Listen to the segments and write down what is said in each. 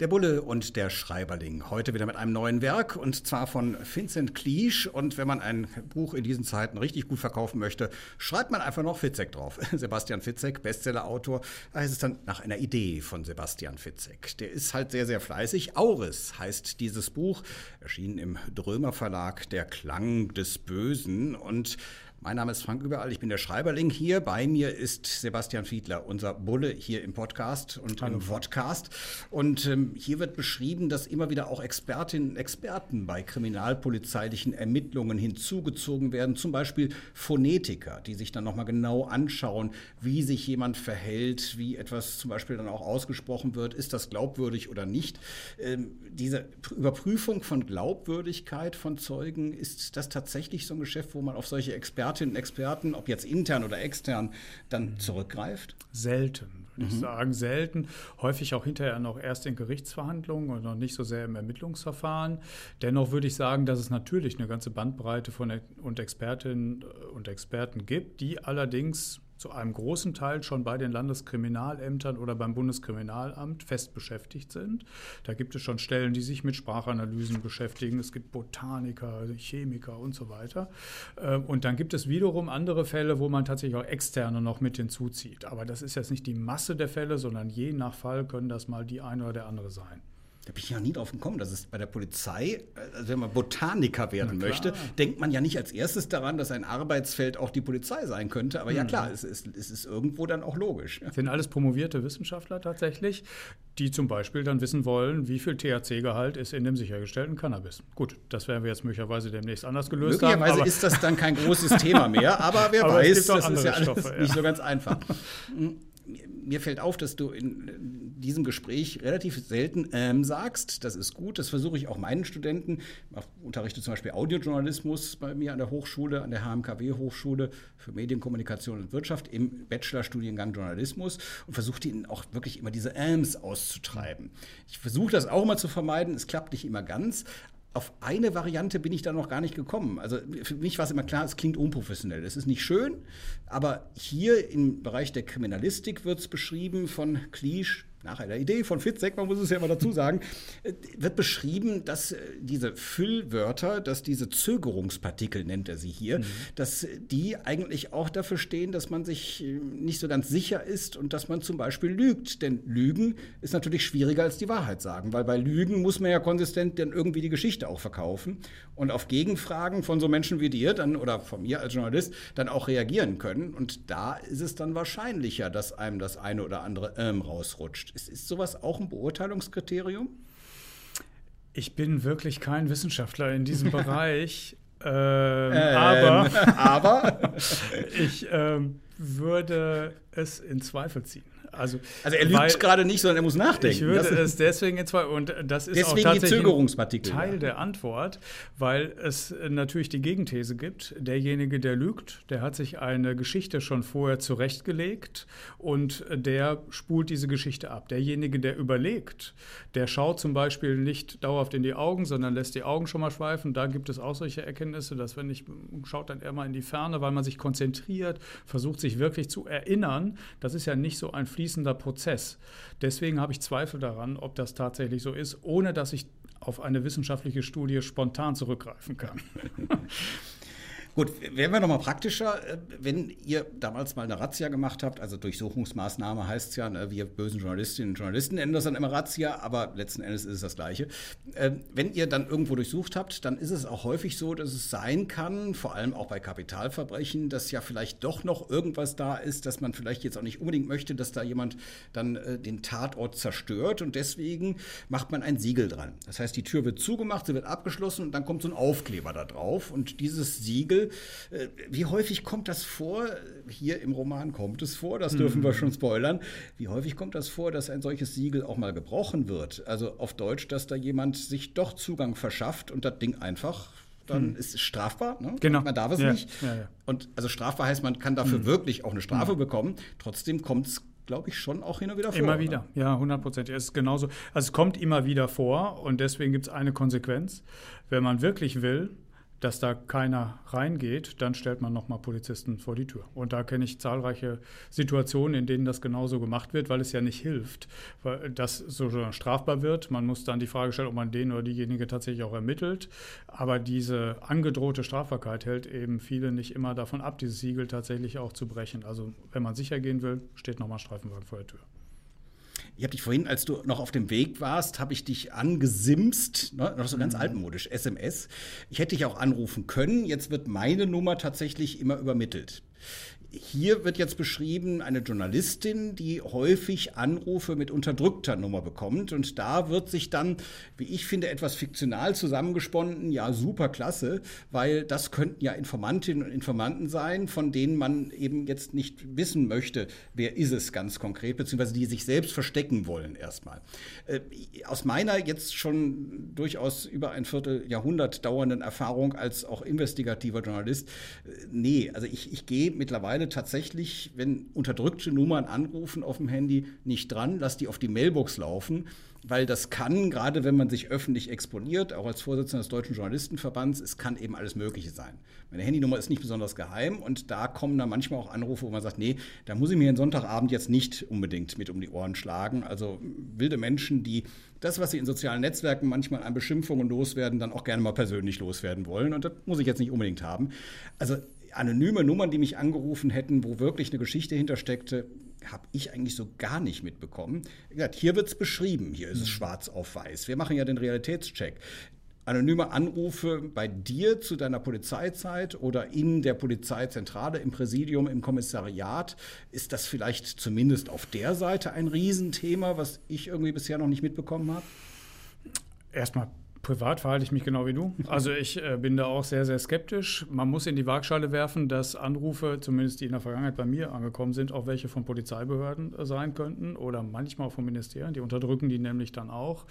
Der Bulle und der Schreiberling. Heute wieder mit einem neuen Werk und zwar von Vincent Cleach. Und wenn man ein Buch in diesen Zeiten richtig gut verkaufen möchte, schreibt man einfach noch Fitzek drauf. Sebastian Fitzek, Bestsellerautor. Da heißt es dann nach einer Idee von Sebastian Fitzek. Der ist halt sehr, sehr fleißig. Auris heißt dieses Buch, erschienen im Drömer Verlag, Der Klang des Bösen. Und mein Name ist Frank Überall, ich bin der Schreiberling hier. Bei mir ist Sebastian Fiedler, unser Bulle hier im Podcast und Hallo. im Podcast. Und ähm, hier wird beschrieben, dass immer wieder auch Expertinnen und Experten bei kriminalpolizeilichen Ermittlungen hinzugezogen werden, zum Beispiel Phonetiker, die sich dann nochmal genau anschauen, wie sich jemand verhält, wie etwas zum Beispiel dann auch ausgesprochen wird, ist das glaubwürdig oder nicht. Ähm, diese Überprüfung von Glaubwürdigkeit von Zeugen, ist das tatsächlich so ein Geschäft, wo man auf solche Experten Expertinnen und Experten, ob jetzt intern oder extern, dann mhm. zurückgreift? Selten, würde mhm. ich sagen, selten. Häufig auch hinterher noch erst in Gerichtsverhandlungen und noch nicht so sehr im Ermittlungsverfahren. Dennoch würde ich sagen, dass es natürlich eine ganze Bandbreite von und Expertinnen und Experten gibt, die allerdings zu einem großen Teil schon bei den Landeskriminalämtern oder beim Bundeskriminalamt fest beschäftigt sind. Da gibt es schon Stellen, die sich mit Sprachanalysen beschäftigen. Es gibt Botaniker, Chemiker und so weiter. Ähm, und dann gibt es wiederum andere Fälle, wo man tatsächlich auch Externe noch mit hinzuzieht. Aber das ist jetzt nicht die Masse der Fälle, sondern je nach Fall können das mal die eine oder der andere sein. Da bin ich ja nie drauf gekommen, dass es bei der Polizei, also wenn man Botaniker werden möchte, denkt man ja nicht als erstes daran, dass ein Arbeitsfeld auch die Polizei sein könnte. Aber mhm. ja klar, es ist, es ist irgendwo dann auch logisch. Das sind alles promovierte Wissenschaftler tatsächlich, die zum Beispiel dann wissen wollen, wie viel THC-Gehalt ist in dem sichergestellten Cannabis. Gut, das werden wir jetzt möglicherweise demnächst anders gelöst möglicherweise haben. Möglicherweise ist das dann kein großes Thema mehr, aber wer aber weiß, das ist ja alles Stoffe, ja. nicht so ganz einfach. mir fällt auf, dass du in diesem Gespräch relativ selten ähm sagst. Das ist gut. Das versuche ich auch meinen Studenten. Ich unterrichte zum Beispiel Audiojournalismus bei mir an der Hochschule, an der HMKW-Hochschule für Medienkommunikation und Wirtschaft im Bachelorstudiengang Journalismus und versuche ihnen auch wirklich immer diese Äms auszutreiben. Ich versuche das auch immer zu vermeiden. Es klappt nicht immer ganz auf eine Variante bin ich da noch gar nicht gekommen. Also für mich war es immer klar, es klingt unprofessionell. Es ist nicht schön, aber hier im Bereich der Kriminalistik wird es beschrieben von Klisch, nach einer Idee von Fitzek, man muss es ja mal dazu sagen, äh, wird beschrieben, dass äh, diese Füllwörter, dass diese Zögerungspartikel, nennt er sie hier, mhm. dass die eigentlich auch dafür stehen, dass man sich äh, nicht so ganz sicher ist und dass man zum Beispiel lügt. Denn Lügen ist natürlich schwieriger als die Wahrheit sagen, weil bei Lügen muss man ja konsistent dann irgendwie die Geschichte auch verkaufen und auf Gegenfragen von so Menschen wie dir dann oder von mir als Journalist dann auch reagieren können. Und da ist es dann wahrscheinlicher, dass einem das eine oder andere ähm rausrutscht. Ist, ist sowas auch ein Beurteilungskriterium? Ich bin wirklich kein Wissenschaftler in diesem Bereich. Ähm, ähm, aber, aber? ich ähm, würde es in Zweifel ziehen. Also, also er lügt gerade nicht, sondern er muss nachdenken. Ich würde das es deswegen jetzt und das ist deswegen auch tatsächlich Teil ja. der Antwort, weil es natürlich die Gegenthese gibt. Derjenige, der lügt, der hat sich eine Geschichte schon vorher zurechtgelegt und der spult diese Geschichte ab. Derjenige, der überlegt, der schaut zum Beispiel nicht dauerhaft in die Augen, sondern lässt die Augen schon mal schweifen. Da gibt es auch solche Erkenntnisse, dass wenn ich schaut dann eher mal in die Ferne, weil man sich konzentriert, versucht sich wirklich zu erinnern. Das ist ja nicht so ein fließender Prozess. Deswegen habe ich Zweifel daran, ob das tatsächlich so ist, ohne dass ich auf eine wissenschaftliche Studie spontan zurückgreifen kann. Gut, werden wir nochmal praktischer. Äh, wenn ihr damals mal eine Razzia gemacht habt, also Durchsuchungsmaßnahme heißt es ja, ne, wir bösen Journalistinnen und Journalisten nennen das dann immer Razzia, aber letzten Endes ist es das Gleiche. Äh, wenn ihr dann irgendwo durchsucht habt, dann ist es auch häufig so, dass es sein kann, vor allem auch bei Kapitalverbrechen, dass ja vielleicht doch noch irgendwas da ist, dass man vielleicht jetzt auch nicht unbedingt möchte, dass da jemand dann äh, den Tatort zerstört und deswegen macht man ein Siegel dran. Das heißt, die Tür wird zugemacht, sie wird abgeschlossen und dann kommt so ein Aufkleber da drauf und dieses Siegel äh, wie häufig kommt das vor? Hier im Roman kommt es vor, das dürfen mhm. wir schon spoilern. Wie häufig kommt das vor, dass ein solches Siegel auch mal gebrochen wird? Also auf Deutsch, dass da jemand sich doch Zugang verschafft und das Ding einfach dann mhm. ist es strafbar. Ne? Genau. Man darf es ja. nicht. Ja, ja. Und also strafbar heißt, man kann dafür mhm. wirklich auch eine Strafe mhm. bekommen. Trotzdem kommt es glaube ich, schon auch hin und wieder vor. Immer wieder, oder? ja, 100 Prozent. Es ist genauso. Also es kommt immer wieder vor und deswegen gibt es eine Konsequenz. Wenn man wirklich will, dass da keiner reingeht, dann stellt man nochmal Polizisten vor die Tür. Und da kenne ich zahlreiche Situationen, in denen das genauso gemacht wird, weil es ja nicht hilft, weil das so strafbar wird. Man muss dann die Frage stellen, ob man den oder diejenige tatsächlich auch ermittelt. Aber diese angedrohte Strafbarkeit hält eben viele nicht immer davon ab, dieses Siegel tatsächlich auch zu brechen. Also wenn man sicher gehen will, steht nochmal Streifenwagen vor der Tür. Ich habe dich vorhin, als du noch auf dem Weg warst, habe ich dich angesimst, ne, noch so ganz mhm. altmodisch, SMS. Ich hätte dich auch anrufen können. Jetzt wird meine Nummer tatsächlich immer übermittelt. Hier wird jetzt beschrieben eine Journalistin, die häufig Anrufe mit unterdrückter Nummer bekommt. Und da wird sich dann, wie ich finde, etwas fiktional zusammengesponnen. Ja, super klasse, weil das könnten ja Informantinnen und Informanten sein, von denen man eben jetzt nicht wissen möchte, wer ist es ganz konkret, beziehungsweise die sich selbst verstecken wollen erstmal. Äh, aus meiner jetzt schon durchaus über ein Vierteljahrhundert dauernden Erfahrung als auch investigativer Journalist, äh, nee, also ich, ich gehe mittlerweile mittlerweile tatsächlich, wenn unterdrückte Nummern anrufen auf dem Handy, nicht dran, lass die auf die Mailbox laufen, weil das kann, gerade wenn man sich öffentlich exponiert, auch als Vorsitzender des Deutschen Journalistenverbands, es kann eben alles Mögliche sein. Meine Handynummer ist nicht besonders geheim und da kommen dann manchmal auch Anrufe, wo man sagt, nee, da muss ich mir einen Sonntagabend jetzt nicht unbedingt mit um die Ohren schlagen. Also wilde Menschen, die das, was sie in sozialen Netzwerken manchmal an Beschimpfungen loswerden, dann auch gerne mal persönlich loswerden wollen. Und das muss ich jetzt nicht unbedingt haben. Also anonyme Nummern, die mich angerufen hätten, wo wirklich eine Geschichte hintersteckte, habe ich eigentlich so gar nicht mitbekommen. Hier wird es beschrieben, hier ist es mhm. schwarz auf weiß. Wir machen ja den Realitätscheck. Anonyme Anrufe bei dir zu deiner Polizeizeit oder in der Polizeizentrale, im Präsidium, im Kommissariat, ist das vielleicht zumindest auf der Seite ein Riesenthema, was ich irgendwie bisher noch nicht mitbekommen habe? Erstmal Privat verhalte ich mich genau wie du. Also ich äh, bin da auch sehr, sehr skeptisch. Man muss in die Waagschale werfen, dass Anrufe, zumindest die in der Vergangenheit bei mir angekommen sind, auch welche von Polizeibehörden äh, sein könnten oder manchmal auch von Ministerien. Die unterdrücken die nämlich dann auch.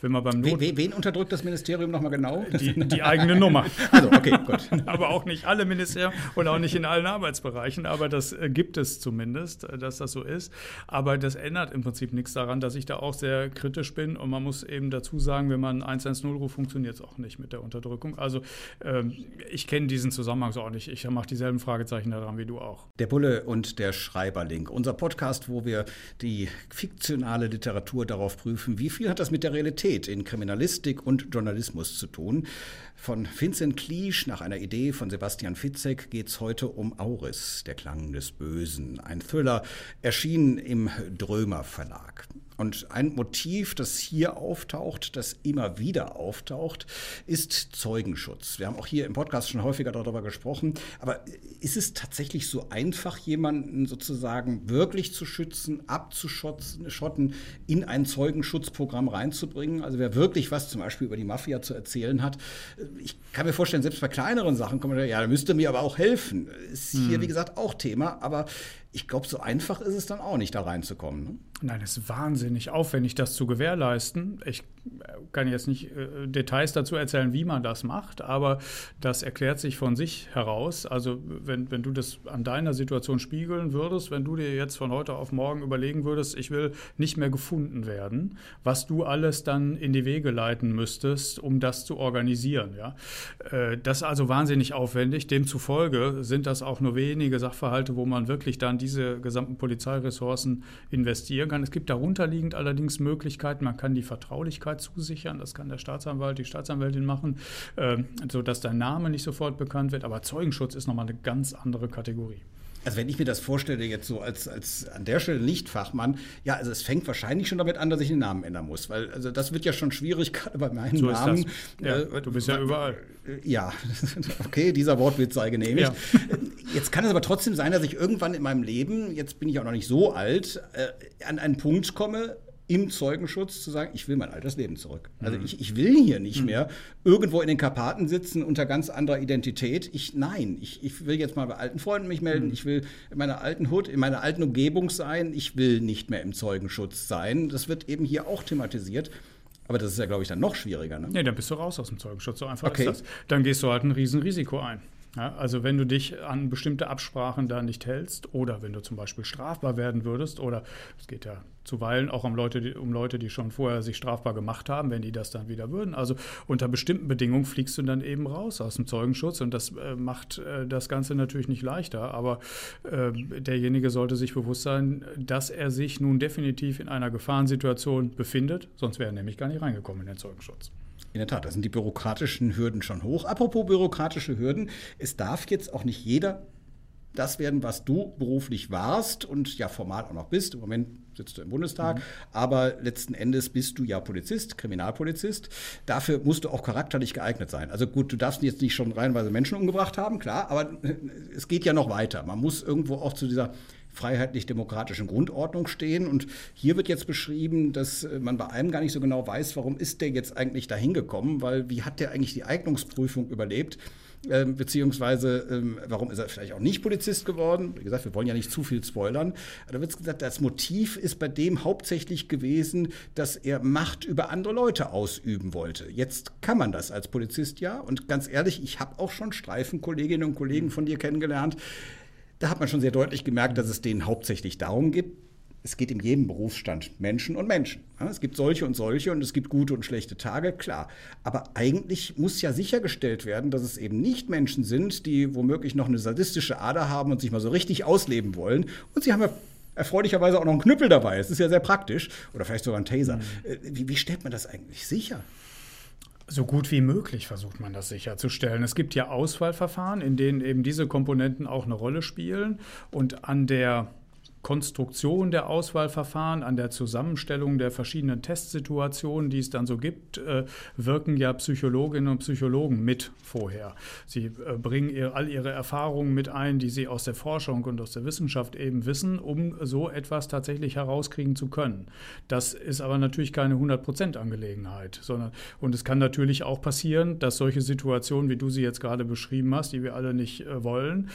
Wenn man beim Not wen, wen unterdrückt das Ministerium nochmal genau? Die, die, eigene Nummer. Also, okay, gut. Aber auch nicht alle Ministerien und auch nicht in allen Arbeitsbereichen. Aber das äh, gibt es zumindest, dass das so ist. Aber das ändert im Prinzip nichts daran, dass ich da auch sehr kritisch bin. Und man muss eben dazu sagen, wenn man 112 110-Ruf funktioniert es auch nicht mit der Unterdrückung. Also ähm, ich kenne diesen Zusammenhang so auch nicht. Ich mache dieselben Fragezeichen daran wie du auch. Der Bulle und der Schreiberling. Unser Podcast, wo wir die fiktionale Literatur darauf prüfen, wie viel hat das mit der Realität in Kriminalistik und Journalismus zu tun. Von Vincent Kliesch nach einer Idee von Sebastian Fitzek geht es heute um Auris, der Klang des Bösen. Ein Thriller, erschienen im Drömer Verlag. Und ein Motiv, das hier auftaucht, das immer wieder auftaucht, ist Zeugenschutz. Wir haben auch hier im Podcast schon häufiger darüber gesprochen. Aber ist es tatsächlich so einfach, jemanden sozusagen wirklich zu schützen, abzuschotten, in ein Zeugenschutzprogramm reinzubringen? Also wer wirklich was zum Beispiel über die Mafia zu erzählen hat, ich kann mir vorstellen, selbst bei kleineren Sachen kommt man, ja, da müsste mir aber auch helfen. Ist hier, hm. wie gesagt, auch Thema. Aber ich glaube, so einfach ist es dann auch nicht, da reinzukommen. Ne? Nein, es ist wahnsinnig aufwendig, das zu gewährleisten. Ich kann jetzt nicht äh, Details dazu erzählen, wie man das macht, aber das erklärt sich von sich heraus. Also wenn, wenn du das an deiner Situation spiegeln würdest, wenn du dir jetzt von heute auf morgen überlegen würdest, ich will nicht mehr gefunden werden, was du alles dann in die Wege leiten müsstest, um das zu organisieren. Ja? Äh, das ist also wahnsinnig aufwendig. Demzufolge sind das auch nur wenige Sachverhalte, wo man wirklich dann diese gesamten Polizeiressourcen investieren kann. Es gibt darunterliegend allerdings Möglichkeiten, man kann die Vertraulichkeit zusichern, das kann der Staatsanwalt, die Staatsanwältin machen, äh, sodass dein Name nicht sofort bekannt wird. Aber Zeugenschutz ist nochmal eine ganz andere Kategorie. Also wenn ich mir das vorstelle, jetzt so als, als an der Stelle Lichtfachmann, ja, also es fängt wahrscheinlich schon damit an, dass ich den Namen ändern muss, weil also das wird ja schon schwierig, gerade bei meinem so Namen. Ja, äh, du bist ja überall. Ja, okay, dieser Wortwitz sei genehmigt. Ja. Jetzt kann es aber trotzdem sein, dass ich irgendwann in meinem Leben, jetzt bin ich auch noch nicht so alt, äh, an einen Punkt komme, im Zeugenschutz zu sagen, ich will mein altes Leben zurück. Also mhm. ich, ich will hier nicht mhm. mehr irgendwo in den Karpaten sitzen unter ganz anderer Identität. Ich, nein, ich, ich will jetzt mal bei alten Freunden mich melden. Mhm. Ich will in meiner alten Hut, in meiner alten Umgebung sein. Ich will nicht mehr im Zeugenschutz sein. Das wird eben hier auch thematisiert. Aber das ist ja, glaube ich, dann noch schwieriger. Ne? Nee, dann bist du raus aus dem Zeugenschutz. So einfach okay. ist das. Dann gehst du halt ein Riesenrisiko ein. Ja, also wenn du dich an bestimmte Absprachen da nicht hältst oder wenn du zum Beispiel strafbar werden würdest oder es geht ja zuweilen auch um Leute, die, um Leute, die schon vorher sich strafbar gemacht haben, wenn die das dann wieder würden. Also unter bestimmten Bedingungen fliegst du dann eben raus aus dem Zeugenschutz und das äh, macht äh, das Ganze natürlich nicht leichter. Aber äh, derjenige sollte sich bewusst sein, dass er sich nun definitiv in einer Gefahrensituation befindet, sonst wäre er nämlich gar nicht reingekommen in den Zeugenschutz. In der Tat, da sind die bürokratischen Hürden schon hoch. Apropos bürokratische Hürden, es darf jetzt auch nicht jeder das werden, was du beruflich warst und ja formal auch noch bist. Im Moment sitzt du im Bundestag, mhm. aber letzten Endes bist du ja Polizist, Kriminalpolizist. Dafür musst du auch charakterlich geeignet sein. Also gut, du darfst jetzt nicht schon reihenweise Menschen umgebracht haben, klar, aber es geht ja noch weiter. Man muss irgendwo auch zu dieser freiheitlich-demokratischen Grundordnung stehen. Und hier wird jetzt beschrieben, dass äh, man bei einem gar nicht so genau weiß, warum ist der jetzt eigentlich dahin gekommen, weil wie hat der eigentlich die Eignungsprüfung überlebt? Ähm, beziehungsweise ähm, warum ist er vielleicht auch nicht Polizist geworden? Wie gesagt, wir wollen ja nicht zu viel spoilern. Da wird gesagt, das Motiv ist bei dem hauptsächlich gewesen, dass er Macht über andere Leute ausüben wollte. Jetzt kann man das als Polizist ja. Und ganz ehrlich, ich habe auch schon Streifenkolleginnen und Kollegen von dir kennengelernt, da hat man schon sehr deutlich gemerkt, dass es denen hauptsächlich darum geht, es geht in jedem Berufsstand Menschen und Menschen. Es gibt solche und solche und es gibt gute und schlechte Tage, klar. Aber eigentlich muss ja sichergestellt werden, dass es eben nicht Menschen sind, die womöglich noch eine sadistische Ader haben und sich mal so richtig ausleben wollen. Und sie haben ja erfreulicherweise auch noch einen Knüppel dabei. Es ist ja sehr praktisch. Oder vielleicht sogar ein Taser. Mhm. Äh, wie, wie stellt man das eigentlich sicher? So gut wie möglich versucht man das sicherzustellen. Es gibt ja Auswahlverfahren, in denen eben diese Komponenten auch eine Rolle spielen. Und an der Konstruktion der Auswahlverfahren, an der Zusammenstellung der verschiedenen Testsituationen, die es dann so gibt, äh, wirken ja Psychologinnen und Psychologen mit vorher. Sie äh, bringen all ihre Erfahrungen mit ein, die sie aus der Forschung und aus der Wissenschaft eben wissen, um so etwas tatsächlich herauskriegen zu können. Das ist aber natürlich keine 100%-Angelegenheit, sondern und es kann natürlich auch passieren, dass solche Situationen, wie du sie jetzt gerade beschrieben hast, die wir alle nicht äh, wollen,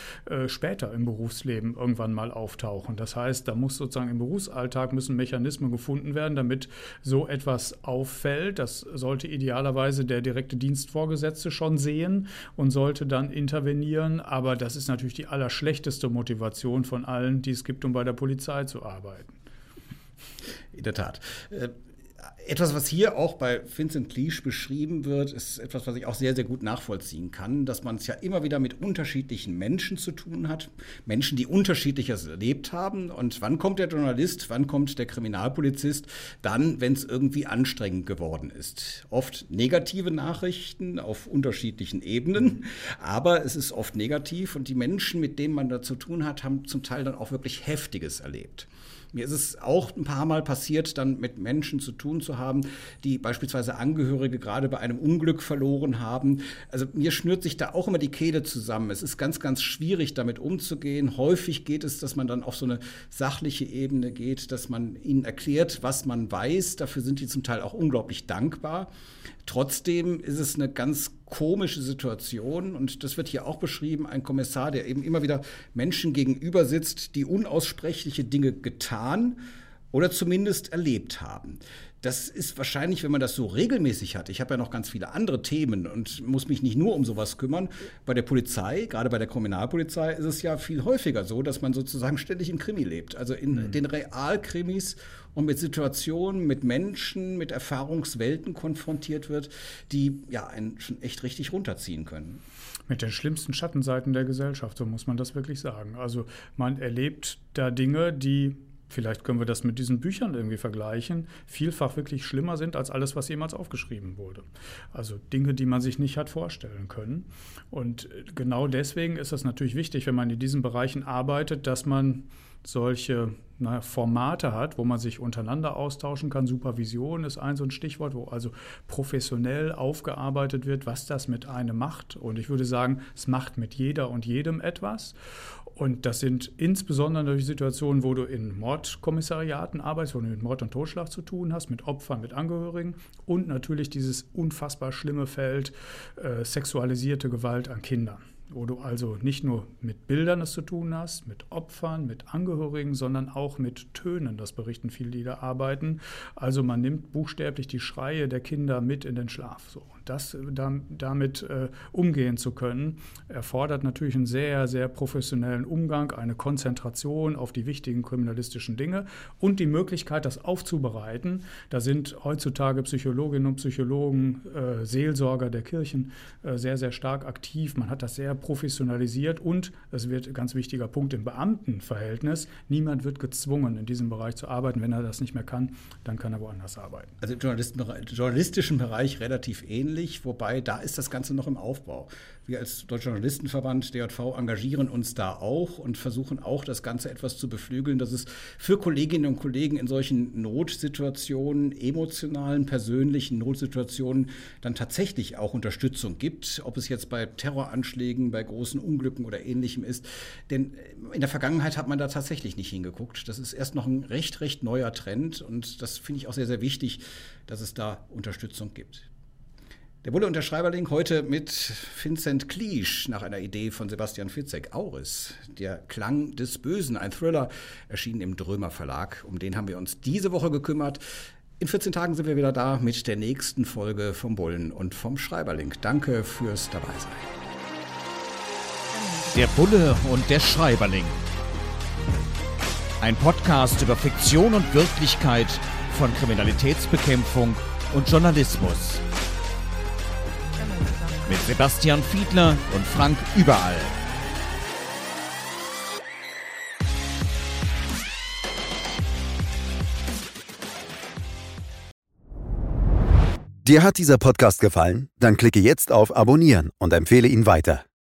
später im Berufsleben irgendwann mal auftauchen. Das heißt, da muss sozusagen im Berufsalltag müssen Mechanismen gefunden werden, damit so etwas auffällt. Das sollte idealerweise der direkte Dienstvorgesetzte schon sehen und sollte dann intervenieren. Aber das ist natürlich die allerschlechteste Motivation von allen, die es gibt, um bei der Polizei zu arbeiten. In der Tat. Etwas, was hier auch bei Vincent Cleage beschrieben wird, ist etwas, was ich auch sehr, sehr gut nachvollziehen kann, dass man es ja immer wieder mit unterschiedlichen Menschen zu tun hat. Menschen, die unterschiedliches erlebt haben. Und wann kommt der Journalist, wann kommt der Kriminalpolizist? Dann, wenn es irgendwie anstrengend geworden ist. Oft negative Nachrichten auf unterschiedlichen Ebenen, aber es ist oft negativ und die Menschen, mit denen man da zu tun hat, haben zum Teil dann auch wirklich Heftiges erlebt. Mir ist es auch ein paar Mal passiert, dann mit Menschen zu tun zu haben, die beispielsweise Angehörige gerade bei einem Unglück verloren haben. Also mir schnürt sich da auch immer die Kehle zusammen. Es ist ganz, ganz schwierig, damit umzugehen. Häufig geht es, dass man dann auf so eine sachliche Ebene geht, dass man ihnen erklärt, was man weiß. Dafür sind die zum Teil auch unglaublich dankbar. Trotzdem ist es eine ganz komische Situation und das wird hier auch beschrieben, ein Kommissar, der eben immer wieder Menschen gegenüber sitzt, die unaussprechliche Dinge getan oder zumindest erlebt haben. Das ist wahrscheinlich, wenn man das so regelmäßig hat. Ich habe ja noch ganz viele andere Themen und muss mich nicht nur um sowas kümmern. Bei der Polizei, gerade bei der Kriminalpolizei, ist es ja viel häufiger so, dass man sozusagen ständig im Krimi lebt. Also in mhm. den Realkrimis und mit Situationen, mit Menschen, mit Erfahrungswelten konfrontiert wird, die ja einen schon echt richtig runterziehen können. Mit den schlimmsten Schattenseiten der Gesellschaft, so muss man das wirklich sagen. Also man erlebt da Dinge, die vielleicht können wir das mit diesen Büchern irgendwie vergleichen, vielfach wirklich schlimmer sind als alles, was jemals aufgeschrieben wurde. Also Dinge, die man sich nicht hat vorstellen können. Und genau deswegen ist es natürlich wichtig, wenn man in diesen Bereichen arbeitet, dass man solche na, Formate hat, wo man sich untereinander austauschen kann. Supervision ist ein so ein Stichwort, wo also professionell aufgearbeitet wird, was das mit einem macht. Und ich würde sagen, es macht mit jeder und jedem etwas. Und das sind insbesondere die Situationen, wo du in Mordkommissariaten arbeitest, wo du mit Mord und Totschlag zu tun hast, mit Opfern, mit Angehörigen und natürlich dieses unfassbar schlimme Feld äh, sexualisierte Gewalt an Kindern wo du also nicht nur mit Bildern es zu tun hast, mit Opfern, mit Angehörigen, sondern auch mit Tönen. Das berichten viele, die da arbeiten. Also man nimmt buchstäblich die Schreie der Kinder mit in den Schlaf. So. Das, damit äh, umgehen zu können, erfordert natürlich einen sehr, sehr professionellen Umgang, eine Konzentration auf die wichtigen kriminalistischen Dinge und die Möglichkeit, das aufzubereiten. Da sind heutzutage Psychologinnen und Psychologen, äh, Seelsorger der Kirchen äh, sehr, sehr stark aktiv. Man hat das sehr professionalisiert und es wird ganz wichtiger Punkt im Beamtenverhältnis. Niemand wird gezwungen, in diesem Bereich zu arbeiten. Wenn er das nicht mehr kann, dann kann er woanders arbeiten. Also im journalistischen Bereich relativ ähnlich, wobei da ist das Ganze noch im Aufbau. Wir als Deutscher Journalistenverband DJV engagieren uns da auch und versuchen auch das Ganze etwas zu beflügeln, dass es für Kolleginnen und Kollegen in solchen Notsituationen, emotionalen, persönlichen Notsituationen dann tatsächlich auch Unterstützung gibt, ob es jetzt bei Terroranschlägen, bei großen Unglücken oder ähnlichem ist. Denn in der Vergangenheit hat man da tatsächlich nicht hingeguckt. Das ist erst noch ein recht, recht neuer Trend und das finde ich auch sehr, sehr wichtig, dass es da Unterstützung gibt. Der Bulle und der Schreiberling heute mit Vincent Kliesch nach einer Idee von Sebastian Fitzek. Auris, der Klang des Bösen, ein Thriller, erschienen im Drömer Verlag. Um den haben wir uns diese Woche gekümmert. In 14 Tagen sind wir wieder da mit der nächsten Folge vom Bullen und vom Schreiberling. Danke fürs Dabeisein. Der Bulle und der Schreiberling. Ein Podcast über Fiktion und Wirklichkeit von Kriminalitätsbekämpfung und Journalismus mit Sebastian Fiedler und Frank Überall. Dir hat dieser Podcast gefallen? Dann klicke jetzt auf Abonnieren und empfehle ihn weiter.